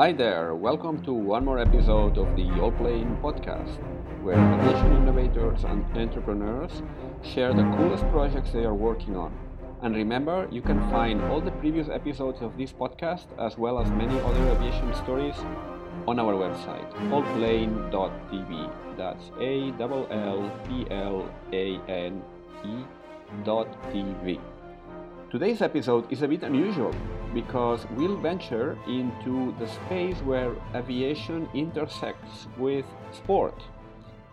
Hi there, welcome to one more episode of the Allplane podcast, where aviation innovators and entrepreneurs share the coolest projects they are working on. And remember, you can find all the previous episodes of this podcast, as well as many other aviation stories, on our website, allplane.tv. That's A L L P L A N E dot TV. Today's episode is a bit unusual because we'll venture into the space where aviation intersects with sport.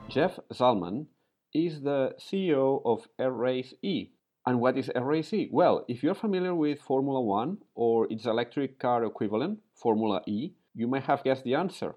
Jeff Zaltman is the CEO of Air Race E. And what is Air Race E? Well, if you're familiar with Formula One or its electric car equivalent, Formula E, you may have guessed the answer.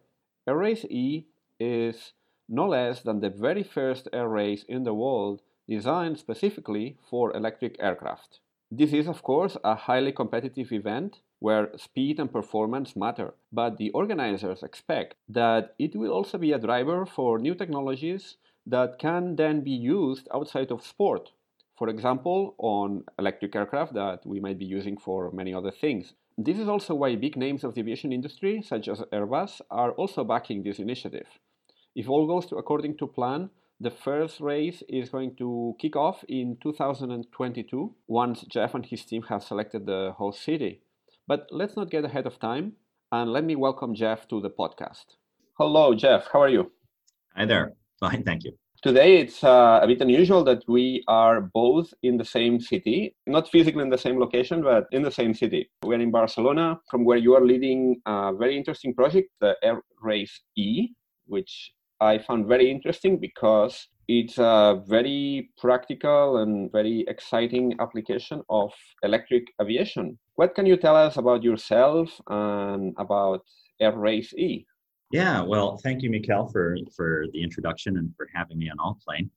Air Race E is no less than the very first air race in the world designed specifically for electric aircraft. This is, of course, a highly competitive event where speed and performance matter, but the organizers expect that it will also be a driver for new technologies that can then be used outside of sport. For example, on electric aircraft that we might be using for many other things. This is also why big names of the aviation industry, such as Airbus, are also backing this initiative. If all goes according to plan, the first race is going to kick off in 2022 once Jeff and his team have selected the host city. But let's not get ahead of time and let me welcome Jeff to the podcast. Hello, Jeff. How are you? Hi there. Fine, thank you. Today it's uh, a bit unusual that we are both in the same city, not physically in the same location, but in the same city. We're in Barcelona, from where you are leading a very interesting project, the Air Race E, which I found very interesting because it's a very practical and very exciting application of electric aviation. What can you tell us about yourself and about Air Race E? Yeah, well, thank you, Mikel, for, for the introduction and for having me on Allplane.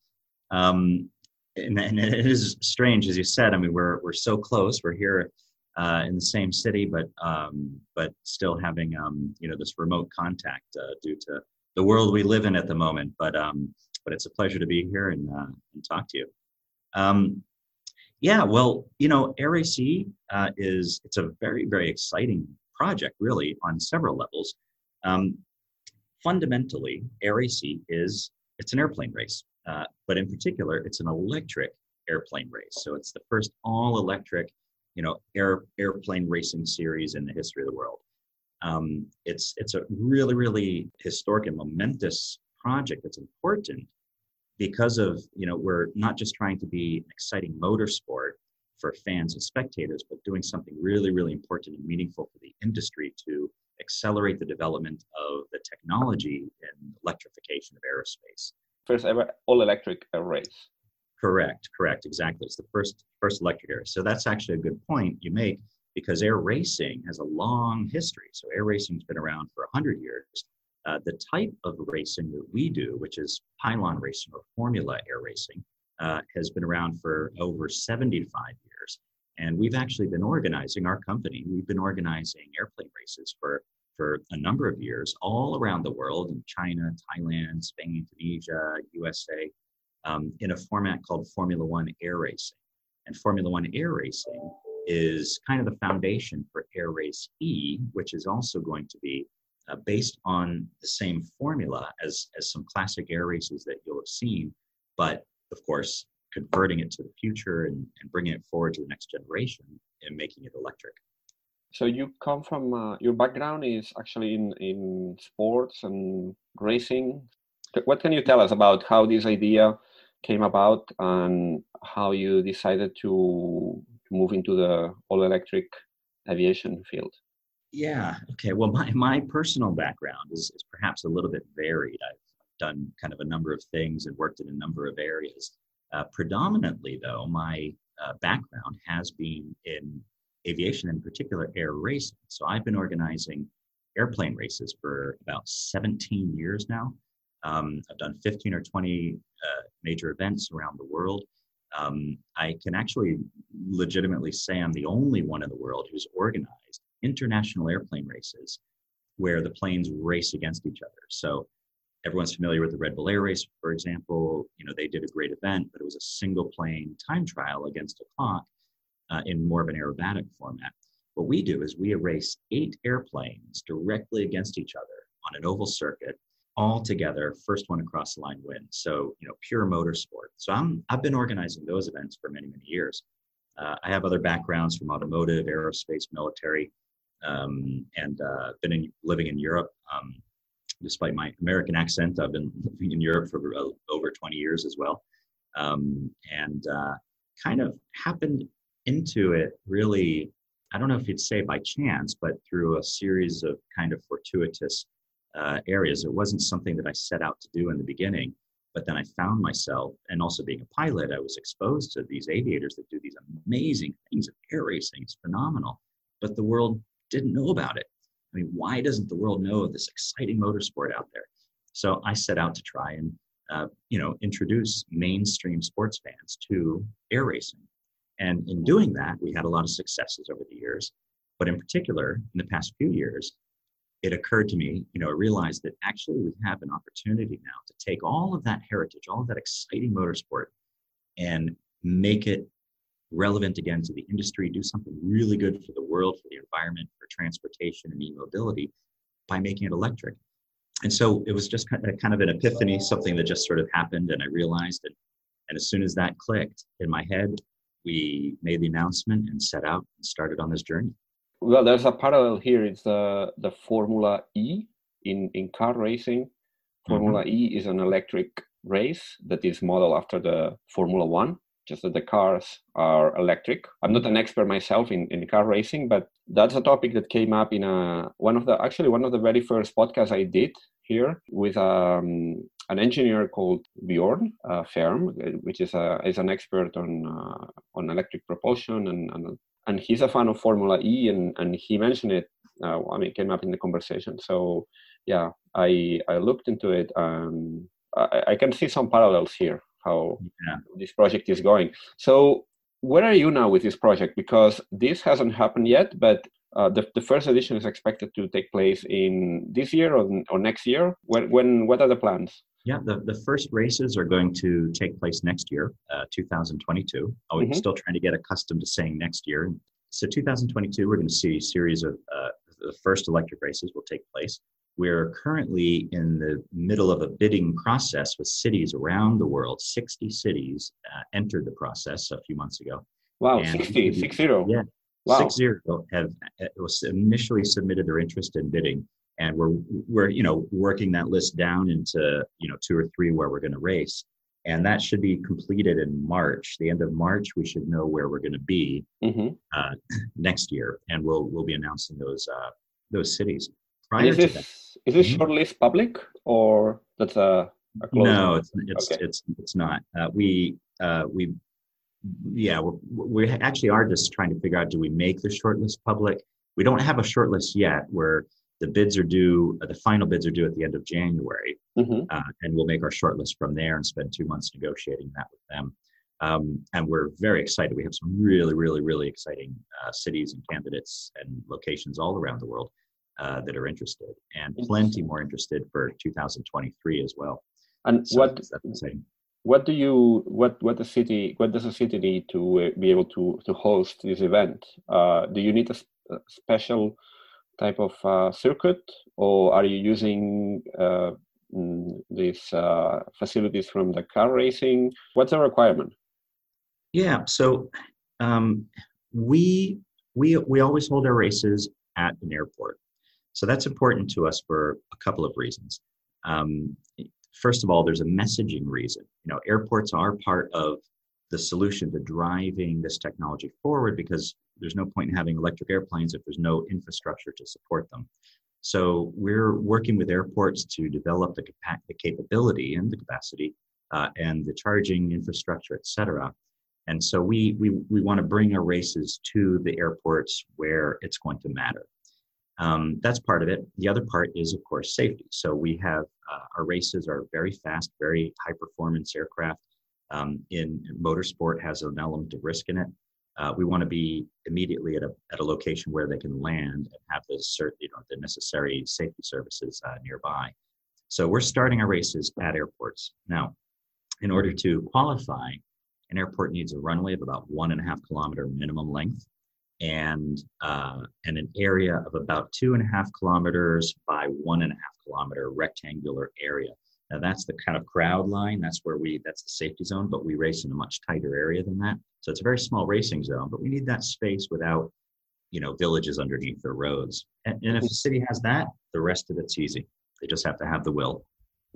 Um, and, and, it is strange, as you said. I mean, we're we're so close. We're here uh, in the same city, but um, but still having um, you know this remote contact uh, due to the world we live in at the moment. But um, but it's a pleasure to be here and uh, and talk to you. Um, yeah, well, you know, AirAC uh, is it's a very very exciting project, really, on several levels. Um, fundamentally, AirAC is it's an airplane race, uh, but in particular, it's an electric airplane race. So it's the first all electric, you know, air airplane racing series in the history of the world. Um, it's it's a really really historic and momentous project that's important because of you know we're not just trying to be an exciting motorsport for fans and spectators, but doing something really really important and meaningful for the industry to accelerate the development of the technology and electrification of aerospace. First ever all electric race. Correct, correct, exactly. It's the first first electric air. So that's actually a good point you make because air racing has a long history. So air racing's been around for 100 years. Uh, the type of racing that we do, which is pylon racing or formula air racing, uh, has been around for over 75 years. And we've actually been organizing our company. We've been organizing airplane races for for a number of years all around the world in China, Thailand, Spain, Tunisia, USA, um, in a format called Formula One Air Racing. And Formula One Air Racing is kind of the foundation for Air Race E, which is also going to be uh, based on the same formula as, as some classic air races that you'll have seen, but of course, converting it to the future and, and bringing it forward to the next generation and making it electric. So you come from uh, your background is actually in in sports and racing. What can you tell us about how this idea came about and how you decided to move into the all electric aviation field? Yeah. Okay. Well, my, my personal background is, is perhaps a little bit varied. I've done kind of a number of things and worked in a number of areas. Uh, predominantly, though, my uh, background has been in aviation, in particular air racing. So I've been organizing airplane races for about 17 years now. Um, I've done 15 or 20 uh, major events around the world um, I can actually legitimately say I'm the only one in the world who's organized international airplane races where the planes race against each other. So everyone's familiar with the Red Bull Air Race, for example. You know, they did a great event, but it was a single plane time trial against a clock uh, in more of an aerobatic format. What we do is we race eight airplanes directly against each other on an oval circuit, all together. First one across the line wins. So you know, pure motorsport. So I'm I've been organizing those events for many many years. Uh, I have other backgrounds from automotive, aerospace, military, um, and uh, been in, living in Europe. Um, despite my American accent, I've been living in Europe for over 20 years as well, um, and uh, kind of happened into it really. I don't know if you'd say by chance, but through a series of kind of fortuitous uh, areas. It wasn't something that I set out to do in the beginning, but then I found myself, and also being a pilot, I was exposed to these aviators that do these amazing things. of Air racing is phenomenal, but the world didn't know about it. I mean, why doesn't the world know of this exciting motorsport out there? So I set out to try and, uh, you know, introduce mainstream sports fans to air racing. And in doing that, we had a lot of successes over the years. But in particular, in the past few years, it occurred to me, you know, I realized that actually we have an opportunity now to take all of that heritage, all of that exciting motorsport, and make it relevant again to the industry, do something really good for the world, for the environment, for transportation and e-mobility by making it electric. And so it was just kind of, an epiphany, something that just sort of happened, and I realized it. And as soon as that clicked in my head, we made the announcement and set out and started on this journey. Well, there's a parallel here. It's the the Formula E in in car racing. Formula mm-hmm. E is an electric race that is modeled after the Formula One just that the cars are electric. I'm not an expert myself in, in car racing, but that's a topic that came up in a one of the actually one of the very first podcasts I did here with um, an engineer called Bjorn uh, Fehrm, which is a is an expert on uh, on electric propulsion and, and and he's a fan of Formula E and and he mentioned it. Uh, I mean, it came up in the conversation. So yeah, I I looked into it. Um, I, I can see some parallels here how yeah. this project is going. So, where are you now with this project? Because this hasn't happened yet, but uh, the, the first edition is expected to take place in this year or, or next year. When, when what are the plans? Yeah, the, the first races are going to take place next year, uh, 2022. Oh, we're mm-hmm. still trying to get accustomed to saying next year. So 2022, we're going to see a series of uh, the first electric races will take place. We're currently in the middle of a bidding process with cities around the world. 60 cities uh, entered the process a few months ago. Wow, and 60, 60. Yeah, wow. 60 have uh, was initially submitted their interest in bidding. And we're, we're, you know, working that list down into, you know, two or three where we're going to race. And that should be completed in March. The end of March, we should know where we're going to be mm-hmm. uh, next year, and we'll we'll be announcing those uh, those cities prior is this, to that. Is this mm-hmm. shortlist public or that's a, a no? It's it's, okay. it's it's not. Uh, we uh, we yeah we actually are just trying to figure out do we make the shortlist public? We don't have a shortlist yet. Where the bids are due, uh, the final bids are due at the end of January, mm-hmm. uh, and we'll make our shortlist from there and spend two months negotiating that with them. Um, and we're very excited. We have some really, really, really exciting uh, cities and candidates and locations all around the world uh, that are interested, and plenty more interested for 2023 as well. And so what what do you what what the city what does the city need to uh, be able to to host this event? Uh, do you need a, a special type of uh, circuit, or are you using uh, mm, these uh, facilities from the car racing? What's the requirement? Yeah, so um, we we we always hold our races at an airport. So that's important to us for a couple of reasons. Um, first of all, there's a messaging reason. You know, airports are part of the solution to driving this technology forward because there's no point in having electric airplanes if there's no infrastructure to support them. So we're working with airports to develop the, capa- the capability and the capacity uh, and the charging infrastructure, et cetera. And so we, we, we want to bring our races to the airports where it's going to matter. Um, that's part of it. The other part is, of course, safety. So we have uh, our races are very fast, very high performance aircraft. Um, in motorsport has an element of risk in it. Uh, we want to be immediately at a, at a location where they can land and have the cert, you know, the necessary safety services uh, nearby. So we're starting our races at airports now. In order to qualify, an airport needs a runway of about one and a half kilometer minimum length and uh, and an area of about two and a half kilometers by one and a half kilometer rectangular area. Now that's the kind of crowd line. That's where we that's the safety zone, but we race in a much tighter area than that. So it's a very small racing zone, but we need that space without you know villages underneath their roads. And, and if the city has that, the rest of it's easy. They just have to have the will.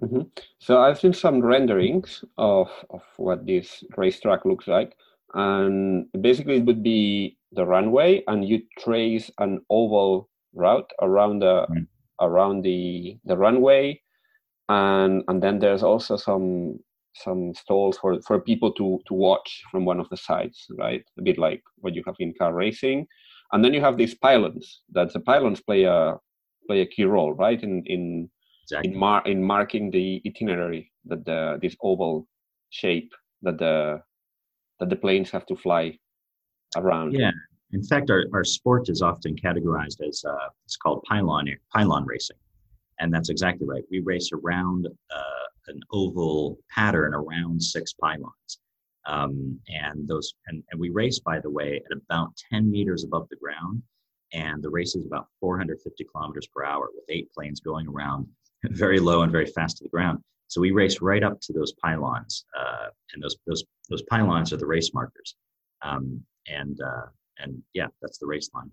Mm-hmm. So I've seen some renderings of of what this racetrack looks like, and basically it would be the runway, and you trace an oval route around the mm. around the the runway and and then there's also some some stalls for for people to to watch from one of the sides right? A bit like what you have in car racing. And then you have these pylons. That the pylons play a play a key role right? In in exactly. in, mar- in marking the itinerary that the this oval shape that the that the planes have to fly around. Yeah. In fact our, our sport is often categorized as uh, it's called pylon pylon racing and that's exactly right. We race around uh, an oval pattern around six pylons. Um, and those and, and we race by the way at about 10 meters above the ground and the race is about 450 kilometers per hour with eight planes going around very low and very fast to the ground so we race right up to those pylons uh, and those those those pylons are the race markers um, and uh, and yeah that's the race line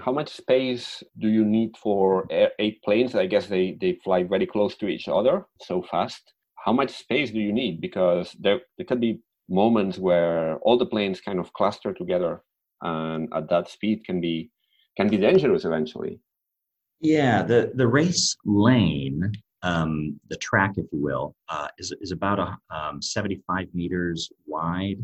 how much space do you need for eight planes? I guess they, they fly very close to each other so fast. How much space do you need? Because there, there could be moments where all the planes kind of cluster together and at that speed can be can be dangerous eventually. Yeah, the, the race lane, um, the track, if you will, uh, is, is about a, um, 75 meters wide.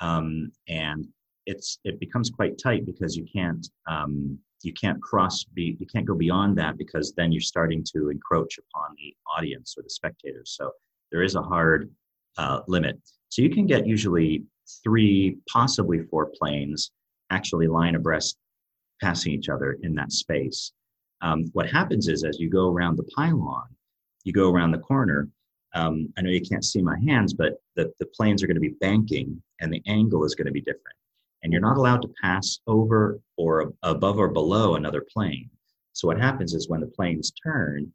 Um, and it's it becomes quite tight because you can't um, you can't cross be you can't go beyond that because then you're starting to encroach upon the audience or the spectators. So there is a hard uh, limit. So you can get usually three, possibly four planes actually line abreast, passing each other in that space. Um, what happens is as you go around the pylon, you go around the corner. Um, I know you can't see my hands, but the, the planes are going to be banking and the angle is going to be different and you're not allowed to pass over or above or below another plane. So what happens is when the planes turn,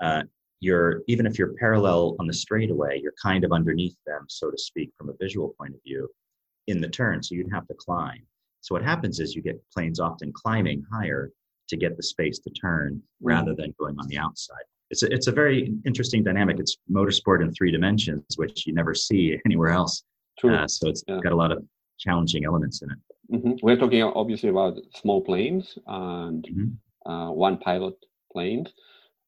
uh, you're even if you're parallel on the straightaway, you're kind of underneath them, so to speak, from a visual point of view, in the turn. So you'd have to climb. So what happens is you get planes often climbing higher to get the space to turn rather than going on the outside. It's a, it's a very interesting dynamic. It's motorsport in three dimensions, which you never see anywhere else. True. Uh, so it's yeah. got a lot of challenging elements in it. Mm-hmm. We're talking obviously about small planes and mm-hmm. uh, one pilot planes.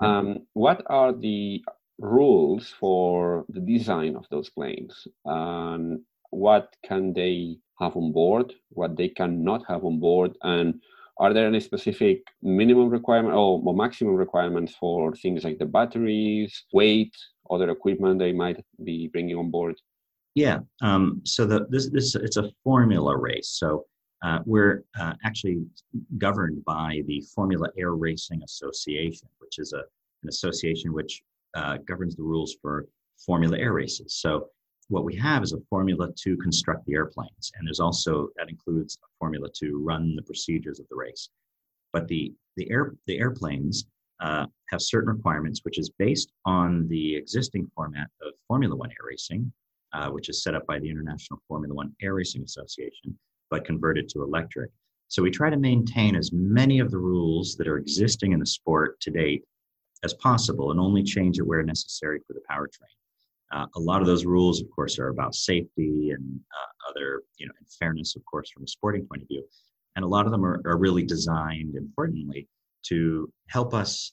Um, what are the rules for the design of those planes? And what can they have on board? What they cannot have on board? And are there any specific minimum requirement or maximum requirements for things like the batteries, weight, other equipment they might be bringing on board? Yeah. Um, so the, this this it's a formula race. So uh, we're uh, actually governed by the Formula Air Racing Association, which is a an association which uh, governs the rules for Formula Air races. So what we have is a formula to construct the airplanes, and there's also that includes a formula to run the procedures of the race. But the the air the airplanes uh, have certain requirements, which is based on the existing format of Formula One air racing, uh, which is set up by the International Formula One Air Racing Association, but converted to electric. So we try to maintain as many of the rules that are existing in the sport to date as possible and only change it where necessary for the powertrain. Uh, a lot of those rules, of course, are about safety and uh, other, you know, and fairness, of course, from a sporting point of view. And a lot of them are, are really designed, importantly, to help us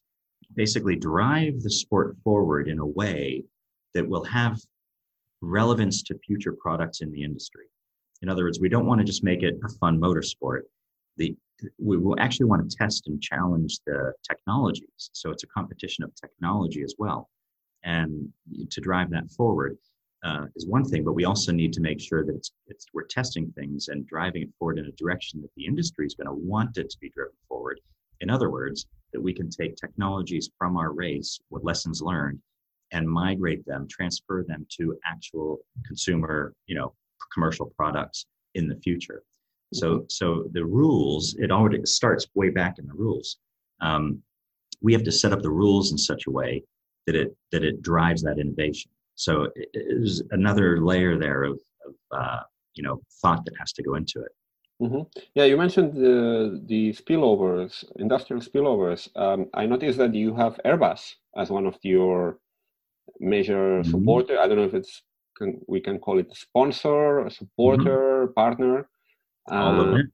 basically drive the sport forward in a way that will have relevance to future products in the industry. In other words, we don't want to just make it a fun motorsport. The, we will actually want to test and challenge the technologies. So it's a competition of technology as well. And to drive that forward uh, is one thing, but we also need to make sure that it's, it's, we're testing things and driving it forward in a direction that the industry is going to want it to be driven forward. In other words, that we can take technologies from our race with lessons learned and migrate them, transfer them to actual consumer, you know, commercial products in the future. So, mm-hmm. so the rules, it already starts way back in the rules. Um, we have to set up the rules in such a way that it that it drives that innovation. So there's another layer there of, of uh, you know thought that has to go into it. Mm-hmm. Yeah, you mentioned the the spillovers, industrial spillovers. Um, I noticed that you have Airbus as one of your major mm-hmm. supporter. I don't know if it's can, we can call it sponsor, a supporter, mm-hmm. partner. All of uh, it.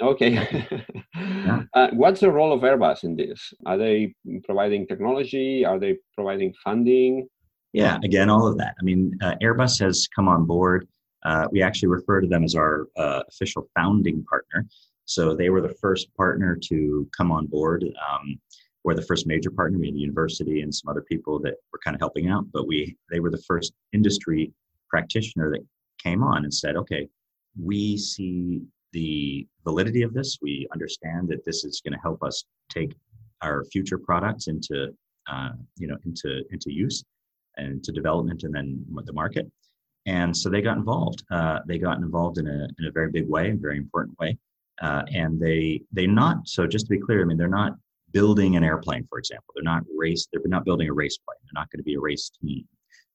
Okay. yeah. uh, what's the role of Airbus in this? Are they providing technology? Are they providing funding? Yeah, again, all of that. I mean, uh, Airbus has come on board. Uh, we actually refer to them as our uh, official founding partner. So they were the first partner to come on board. Um, we're the first major partner. We had a university and some other people that were kind of helping out, but we they were the first industry practitioner that came on and said, okay, we see the validity of this. We understand that this is going to help us take our future products into uh, you know into into use and to development and then the market. And so they got involved. Uh, they got involved in a in a very big way, a very important way. Uh, and they they not so just to be clear. I mean, they're not building an airplane, for example. They're not race. They're not building a race plane. They're not going to be a race team.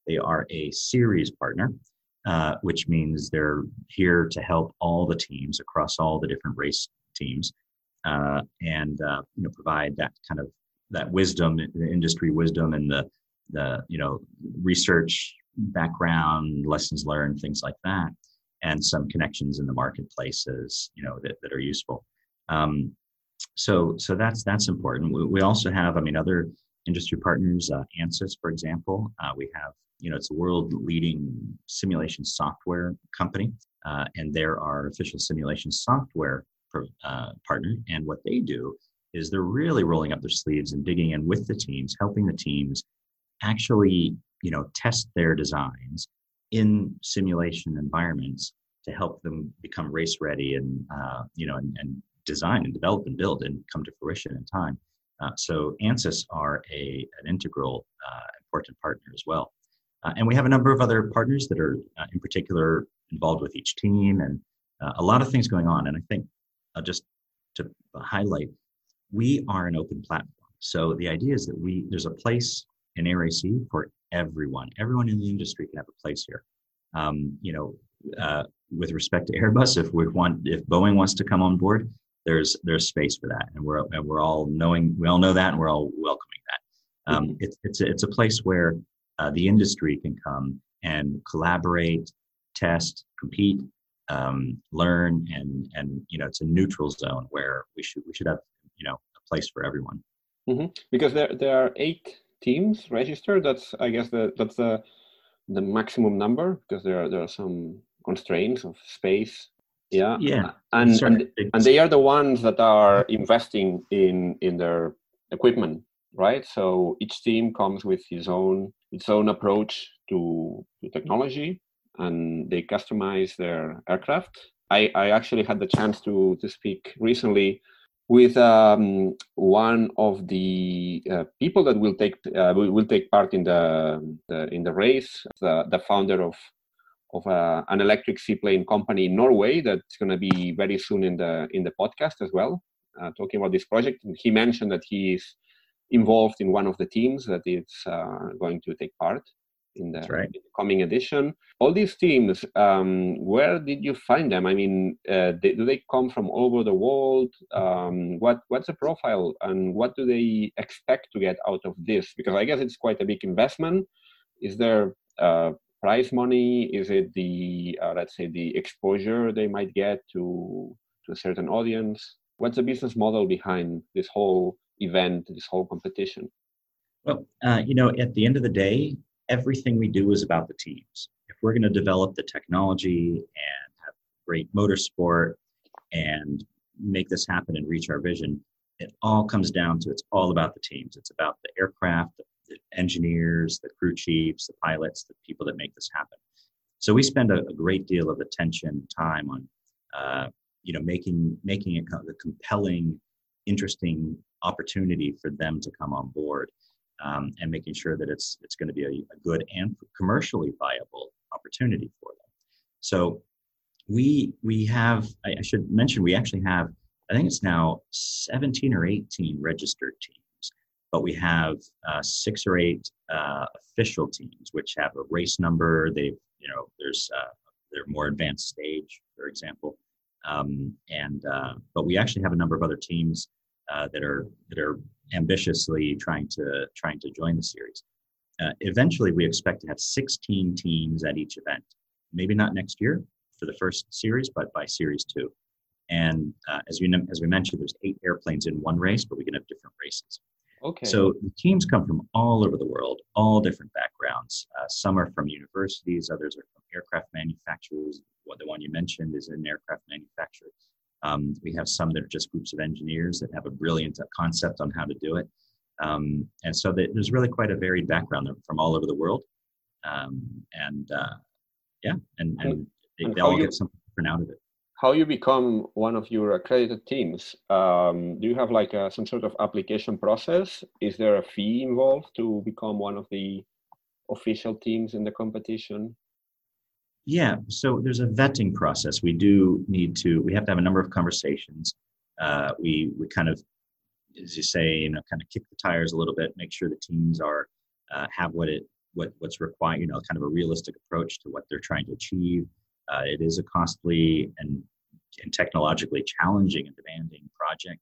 They are a series partner, uh, which means they're here to help all the teams across all the different race teams, uh, and uh, you know provide that kind of that wisdom, the industry wisdom, and the the you know research background, lessons learned, things like that, and some connections in the marketplaces, you know, that, that are useful. Um, so so that's that's important. We, we also have, I mean, other industry partners, uh, ANSYS, for example. Uh, we have you know, it's a world leading simulation software company, uh, and they're our official simulation software uh, partner. And what they do is they're really rolling up their sleeves and digging in with the teams, helping the teams actually, you know, test their designs in simulation environments to help them become race ready and, uh, you know, and, and design and develop and build and come to fruition in time. Uh, so ANSYS are a, an integral uh, important partner as well. Uh, and we have a number of other partners that are uh, in particular involved with each team and uh, a lot of things going on. And I think uh, just to highlight, we are an open platform. So the idea is that we there's a place in AirAC for everyone. Everyone in the industry can have a place here. Um, you know, uh, with respect to Airbus, if we want, if Boeing wants to come on board, there's there's space for that, and we're and we're all knowing we all know that, and we're all welcoming that. Um, mm-hmm. it's it's a, it's a place where uh, the industry can come and collaborate, test, compete, um, learn, and and you know it's a neutral zone where we should we should have you know a place for everyone. Mm-hmm. Because there there are eight teams registered. That's I guess the that's the the maximum number because there are there are some constraints of space. Yeah, yeah, and and, and they are the ones that are investing in in their equipment right? So each team comes with his own its own approach to, to technology, and they customize their aircraft. I, I actually had the chance to to speak recently with um, one of the uh, people that will take uh, will, will take part in the, the in the race, the, the founder of of uh, an electric seaplane company in Norway that's going to be very soon in the in the podcast as well, uh, talking about this project. And he mentioned that he is involved in one of the teams that is uh, going to take part in the, right. in the, coming edition. All these teams, um, where did you find them? I mean, uh, they, do they come from all over the world? Um, what what's the profile, and what do they expect to get out of this? Because I guess it's quite a big investment. Is there uh, prize money? Is it the uh, let's say the exposure they might get to to a certain audience? What's the business model behind this whole event, this whole competition? Well, uh, you know, at the end of the day, everything we do is about the teams. If we're going to develop the technology and have great motorsport and make this happen and reach our vision, it all comes down to it's all about the teams. It's about the aircraft, the, the engineers, the crew chiefs, the pilots, the people that make this happen. So we spend a, a great deal of attention time on, uh, you know, making making it a compelling, interesting opportunity for them to come on board um, and making sure that it's it's going to be a, a, good and commercially viable opportunity for them. So we we have. I should mention we actually have. I think it's now 17 or 18 registered teams, but we have uh, six or eight uh, official teams, which have a race number. They've you know there's uh, they're more advanced stage, for example. Um, and uh, but we actually have a number of other teams uh, that are that are ambitiously trying to trying to join the series. Uh, eventually, we expect to have 16 teams at each event. Maybe not next year for the first series, but by series two. And as we as we mentioned, there's eight airplanes in one race, but we can have different races. Okay. So the teams come from all over the world, all different backgrounds. Uh, some are from universities, others are from aircraft manufacturers. Well, the one you mentioned is an aircraft manufacturer. Um, we have some that are just groups of engineers that have a brilliant concept on how to do it. Um, and so there's really quite a varied background from all over the world. Um, and uh, yeah, and, and, they, they all you, get something different out of it. How you become one of your accredited teams? Um, do you have like a, some sort of application process? Is there a fee involved to become one of the official teams in the competition? Yeah, so there's a vetting process. We do need to. We have to have a number of conversations. Uh, we we kind of, as you say, you know, kind of kick the tires a little bit, make sure the teams are uh, have what it what what's required. You know, kind of a realistic approach to what they're trying to achieve. Uh, it is a costly and and technologically challenging and demanding project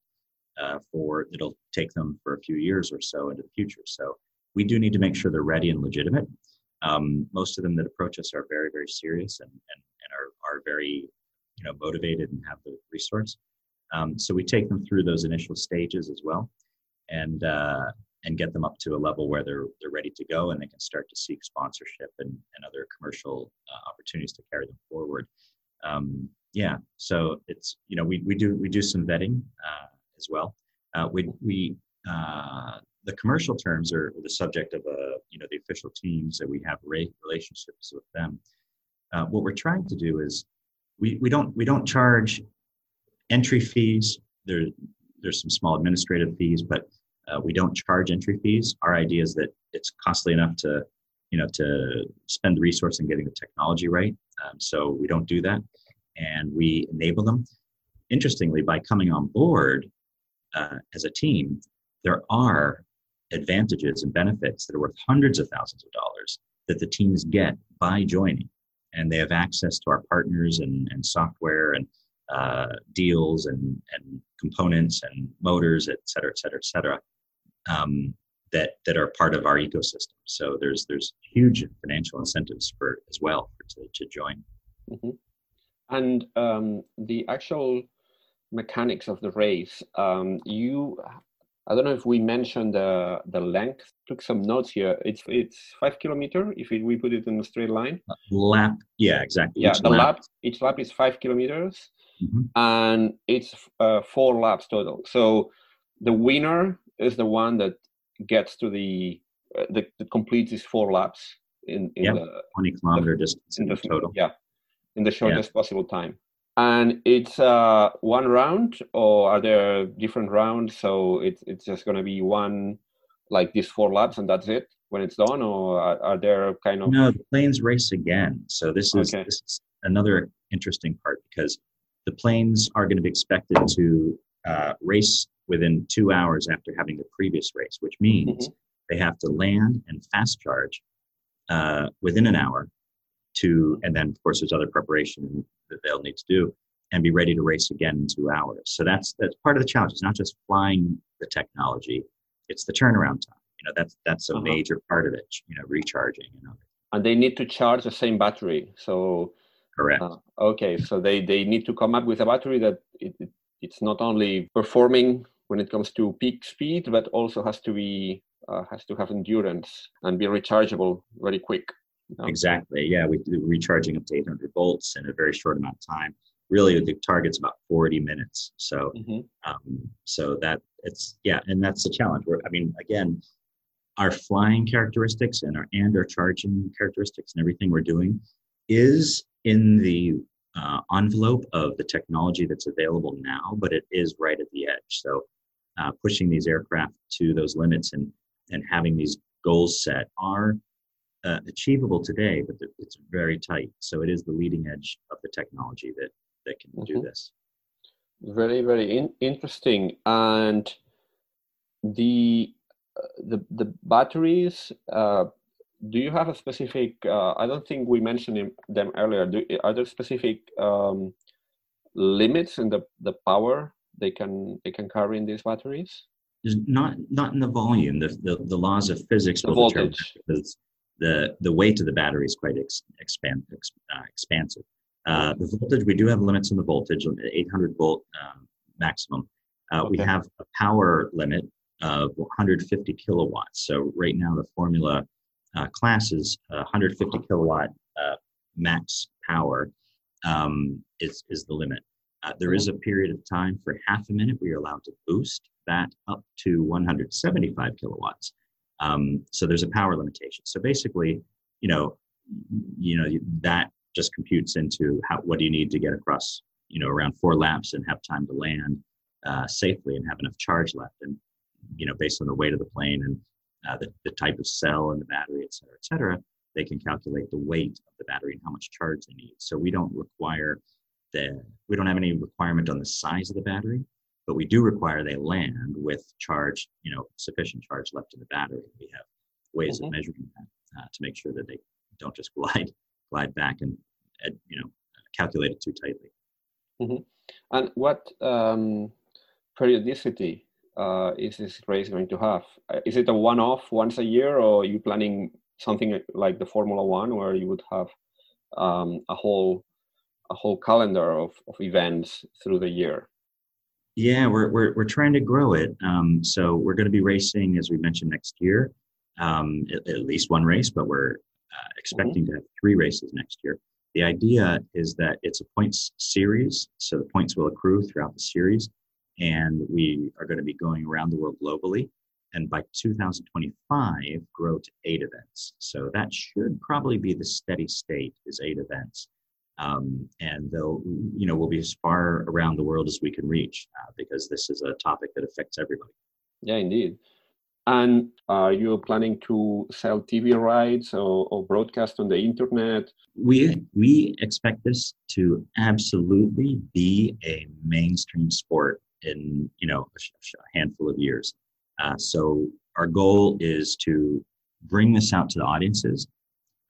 uh, for it'll take them for a few years or so into the future. So we do need to make sure they're ready and legitimate. Um, most of them that approach us are very, very serious and, and, and are, are very, you know, motivated and have the resource. Um, so we take them through those initial stages as well, and uh, and get them up to a level where they're they're ready to go and they can start to seek sponsorship and, and other commercial uh, opportunities to carry them forward. Um, yeah, so it's you know we we do we do some vetting uh, as well. Uh, we we uh, the commercial terms are the subject of a uh, you know the official teams that we have relationships with them. Uh, what we're trying to do is we, we don't we don't charge entry fees. There there's some small administrative fees, but uh, we don't charge entry fees. Our idea is that it's costly enough to you know to spend the resource in getting the technology right. Um, so we don't do that, and we enable them. Interestingly, by coming on board uh, as a team, there are advantages and benefits that are worth hundreds of thousands of dollars that the teams get by joining. And they have access to our partners and, and software and uh, deals and, and components and motors, et cetera, et cetera, et cetera, um, that, that are part of our ecosystem. So there's there's huge financial incentives for as well for, to, to join. Mm-hmm. And um, the actual mechanics of the race, um, you I don't know if we mentioned the the length. Took some notes here. It's it's five kilometer if it, we put it in a straight line. Uh, lap, yeah, exactly. Yeah, each the lap. lap. each lap is five kilometers, mm-hmm. and it's uh, four laps total. So the winner is the one that gets to the uh, that, that completes these four laps in in yep. the twenty kilometer the, distance in the total. Yeah, in the shortest yeah. possible time and it's uh, one round or are there different rounds so it's, it's just going to be one like these four laps and that's it when it's done or are, are there kind of no the planes race again so this is, okay. this is another interesting part because the planes are going to be expected to uh, race within two hours after having the previous race which means mm-hmm. they have to land and fast charge uh, within an hour to, and then of course there's other preparation that they'll need to do and be ready to race again in two hours. So that's that's part of the challenge. It's not just flying the technology; it's the turnaround time. You know, that's that's a uh-huh. major part of it. You know, recharging. You know, and they need to charge the same battery. So correct. Uh, okay, so they they need to come up with a battery that it, it, it's not only performing when it comes to peak speed, but also has to be uh, has to have endurance and be rechargeable very quick. Exactly. Yeah, we do recharging up to 800 volts in a very short amount of time. Really, the target's about 40 minutes. So, mm-hmm. um, so that it's yeah, and that's the challenge. Where I mean, again, our flying characteristics and our and our charging characteristics and everything we're doing is in the uh, envelope of the technology that's available now, but it is right at the edge. So, uh, pushing these aircraft to those limits and and having these goals set are uh, achievable today, but it's very tight. So it is the leading edge of the technology that that can mm-hmm. do this. Very very in- interesting. And the uh, the the batteries. Uh, do you have a specific? Uh, I don't think we mentioned them earlier. Do, are there specific um, limits in the the power they can they can carry in these batteries? There's not not in the volume. The the, the laws of physics the will voltage. The the weight of the battery is quite ex, expand, ex, uh, expansive. Uh, the voltage we do have limits on the voltage, 800 volt um, maximum. Uh, okay. We have a power limit of 150 kilowatts. So right now the formula uh, class is 150 kilowatt uh, max power um, is is the limit. Uh, there is a period of time for half a minute we are allowed to boost that up to 175 kilowatts. Um, so there's a power limitation. So basically, you know, you know that just computes into how what do you need to get across, you know, around four laps and have time to land uh, safely and have enough charge left. And you know, based on the weight of the plane and uh, the, the type of cell and the battery, et cetera, et cetera, they can calculate the weight of the battery and how much charge they need. So we don't require the we don't have any requirement on the size of the battery, but we do require they land with charge, you know, sufficient charge left in the battery. We have ways mm-hmm. of measuring that uh, to make sure that they don't just glide glide back and, you know calculate it too tightly. Mm-hmm. And what um, periodicity uh, is this race going to have? Uh, is it a one-off once a year, or are you planning something like the Formula One, where you would have um, a whole a whole calendar of, of events through the year? Yeah, we're we're we're trying to grow it. Um, so we're going to be racing, as we mentioned, next year. Um, at, at, least one race, but we're uh, expecting mm-hmm. to have three races next year. The idea is that it's a points series, so the points will accrue throughout the series, and we are going to be going around the world globally and by 2025 grow to eight events so that should probably be the steady state is eight events um, and they'll you know we'll be as far around the world as we can reach uh, because this is a topic that affects everybody. Yeah indeed. And are you planning to sell tv rights or, or broadcast on the internet? We we expect this to absolutely be a mainstream sport in you know a handful of years. Uh, so our goal is to bring this out to the audiences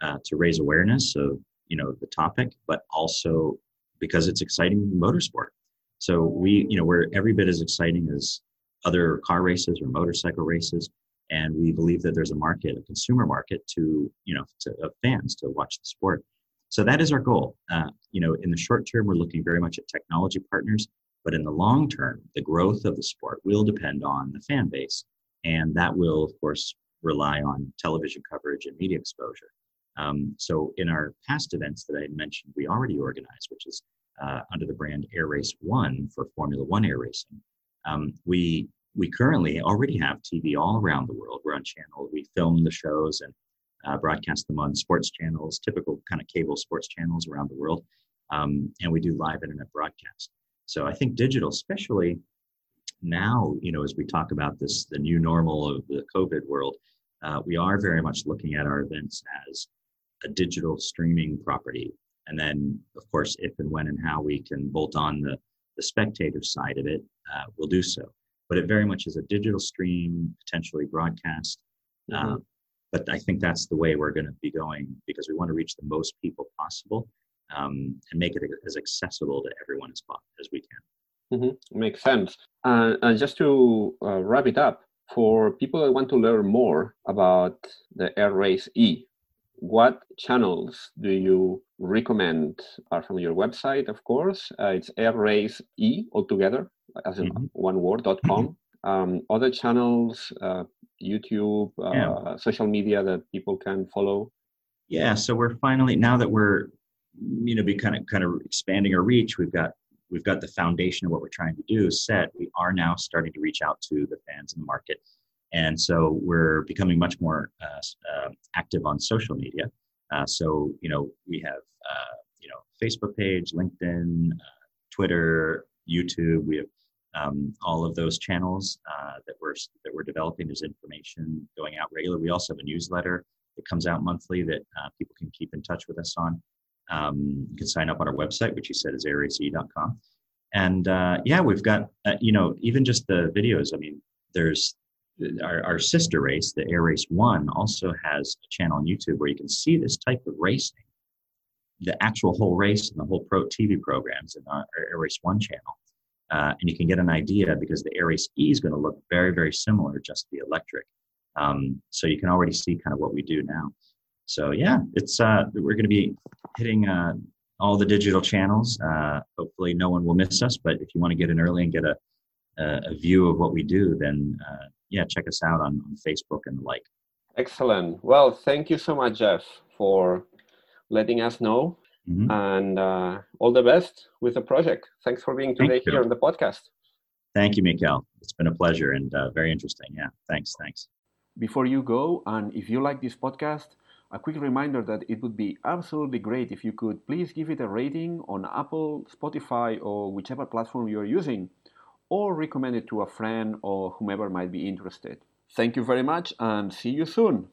uh, to raise awareness of you know the topic, but also because it's exciting motorsport. So we you know we're every bit as exciting as other car races or motorcycle races, and we believe that there's a market, a consumer market to you know to, of fans to watch the sport. So that is our goal. Uh, you know, in the short term, we're looking very much at technology partners but in the long term, the growth of the sport will depend on the fan base. And that will, of course, rely on television coverage and media exposure. Um, so in our past events that I mentioned, we already organized, which is uh, under the brand Air Race One for Formula One air racing. Um, we we currently already have TV all around the world. We're on channel. We film the shows and uh, broadcast them on sports channels, typical kind of cable sports channels around the world, um, and we do live internet broadcast. So I think digital, especially now, you know, as we talk about this, the new normal of the COVID world, uh, we are very much looking at our events as a digital streaming property. And then, of course, if and when and how we can bolt on the, the spectator side of it, uh, we'll do so. But it very much is a digital stream, potentially broadcast. Mm-hmm. Uh, but I think that's the way we're going to be going because we want to reach the most people possible um, and make it as accessible to everyone as, possible as we can. Mm-hmm. Makes sense. Uh, and just to uh, wrap it up, for people that want to learn more about the Air Race E, what channels do you recommend apart from your website, of course? Uh, it's Air Race E altogether, as in mm-hmm. one word.com. Mm-hmm. Um, other channels, uh, YouTube, uh, yeah. social media that people can follow? Yeah, so we're finally, now that we're you know be kind of kind of expanding our reach we've got we've got the foundation of what we're trying to do set we are now starting to reach out to the fans in the market and so we're becoming much more uh, uh, active on social media uh, so you know we have uh, you know facebook page linkedin twitter youtube we have um, all of those channels that we're that we're developing there's information going out regularly we also have a newsletter that comes out monthly that people can keep in touch with us on. Um, you can sign up on our website, which you said is airace.com. And uh, yeah, we've got, uh, you know, even just the videos. I mean, there's our, our sister race, the Air Race One, also has a channel on YouTube where you can see this type of racing, the actual whole race and the whole pro TV programs in our Air Race One channel. Uh, and you can get an idea because the Air Race E is going to look very, very similar, just the electric. Um, so you can already see kind of what we do now. So yeah, it's uh, we're going to be hitting uh, all the digital channels. Uh, hopefully, no one will miss us. But if you want to get in early and get a a, view of what we do, then uh, yeah, check us out on, on Facebook and the like. Excellent. Well, thank you so much, Jeff, for letting us know, mm-hmm. and uh, all the best with the project. Thanks for being today here on the podcast. Thank you, Mikael. It's been a pleasure and uh, very interesting. Yeah, thanks. Thanks. Before you go, and if you like this podcast, a quick reminder that it would be absolutely great if you could please give it a rating on Apple, Spotify, or whichever platform you're using, or recommend it to a friend or whomever might be interested. Thank you very much and see you soon!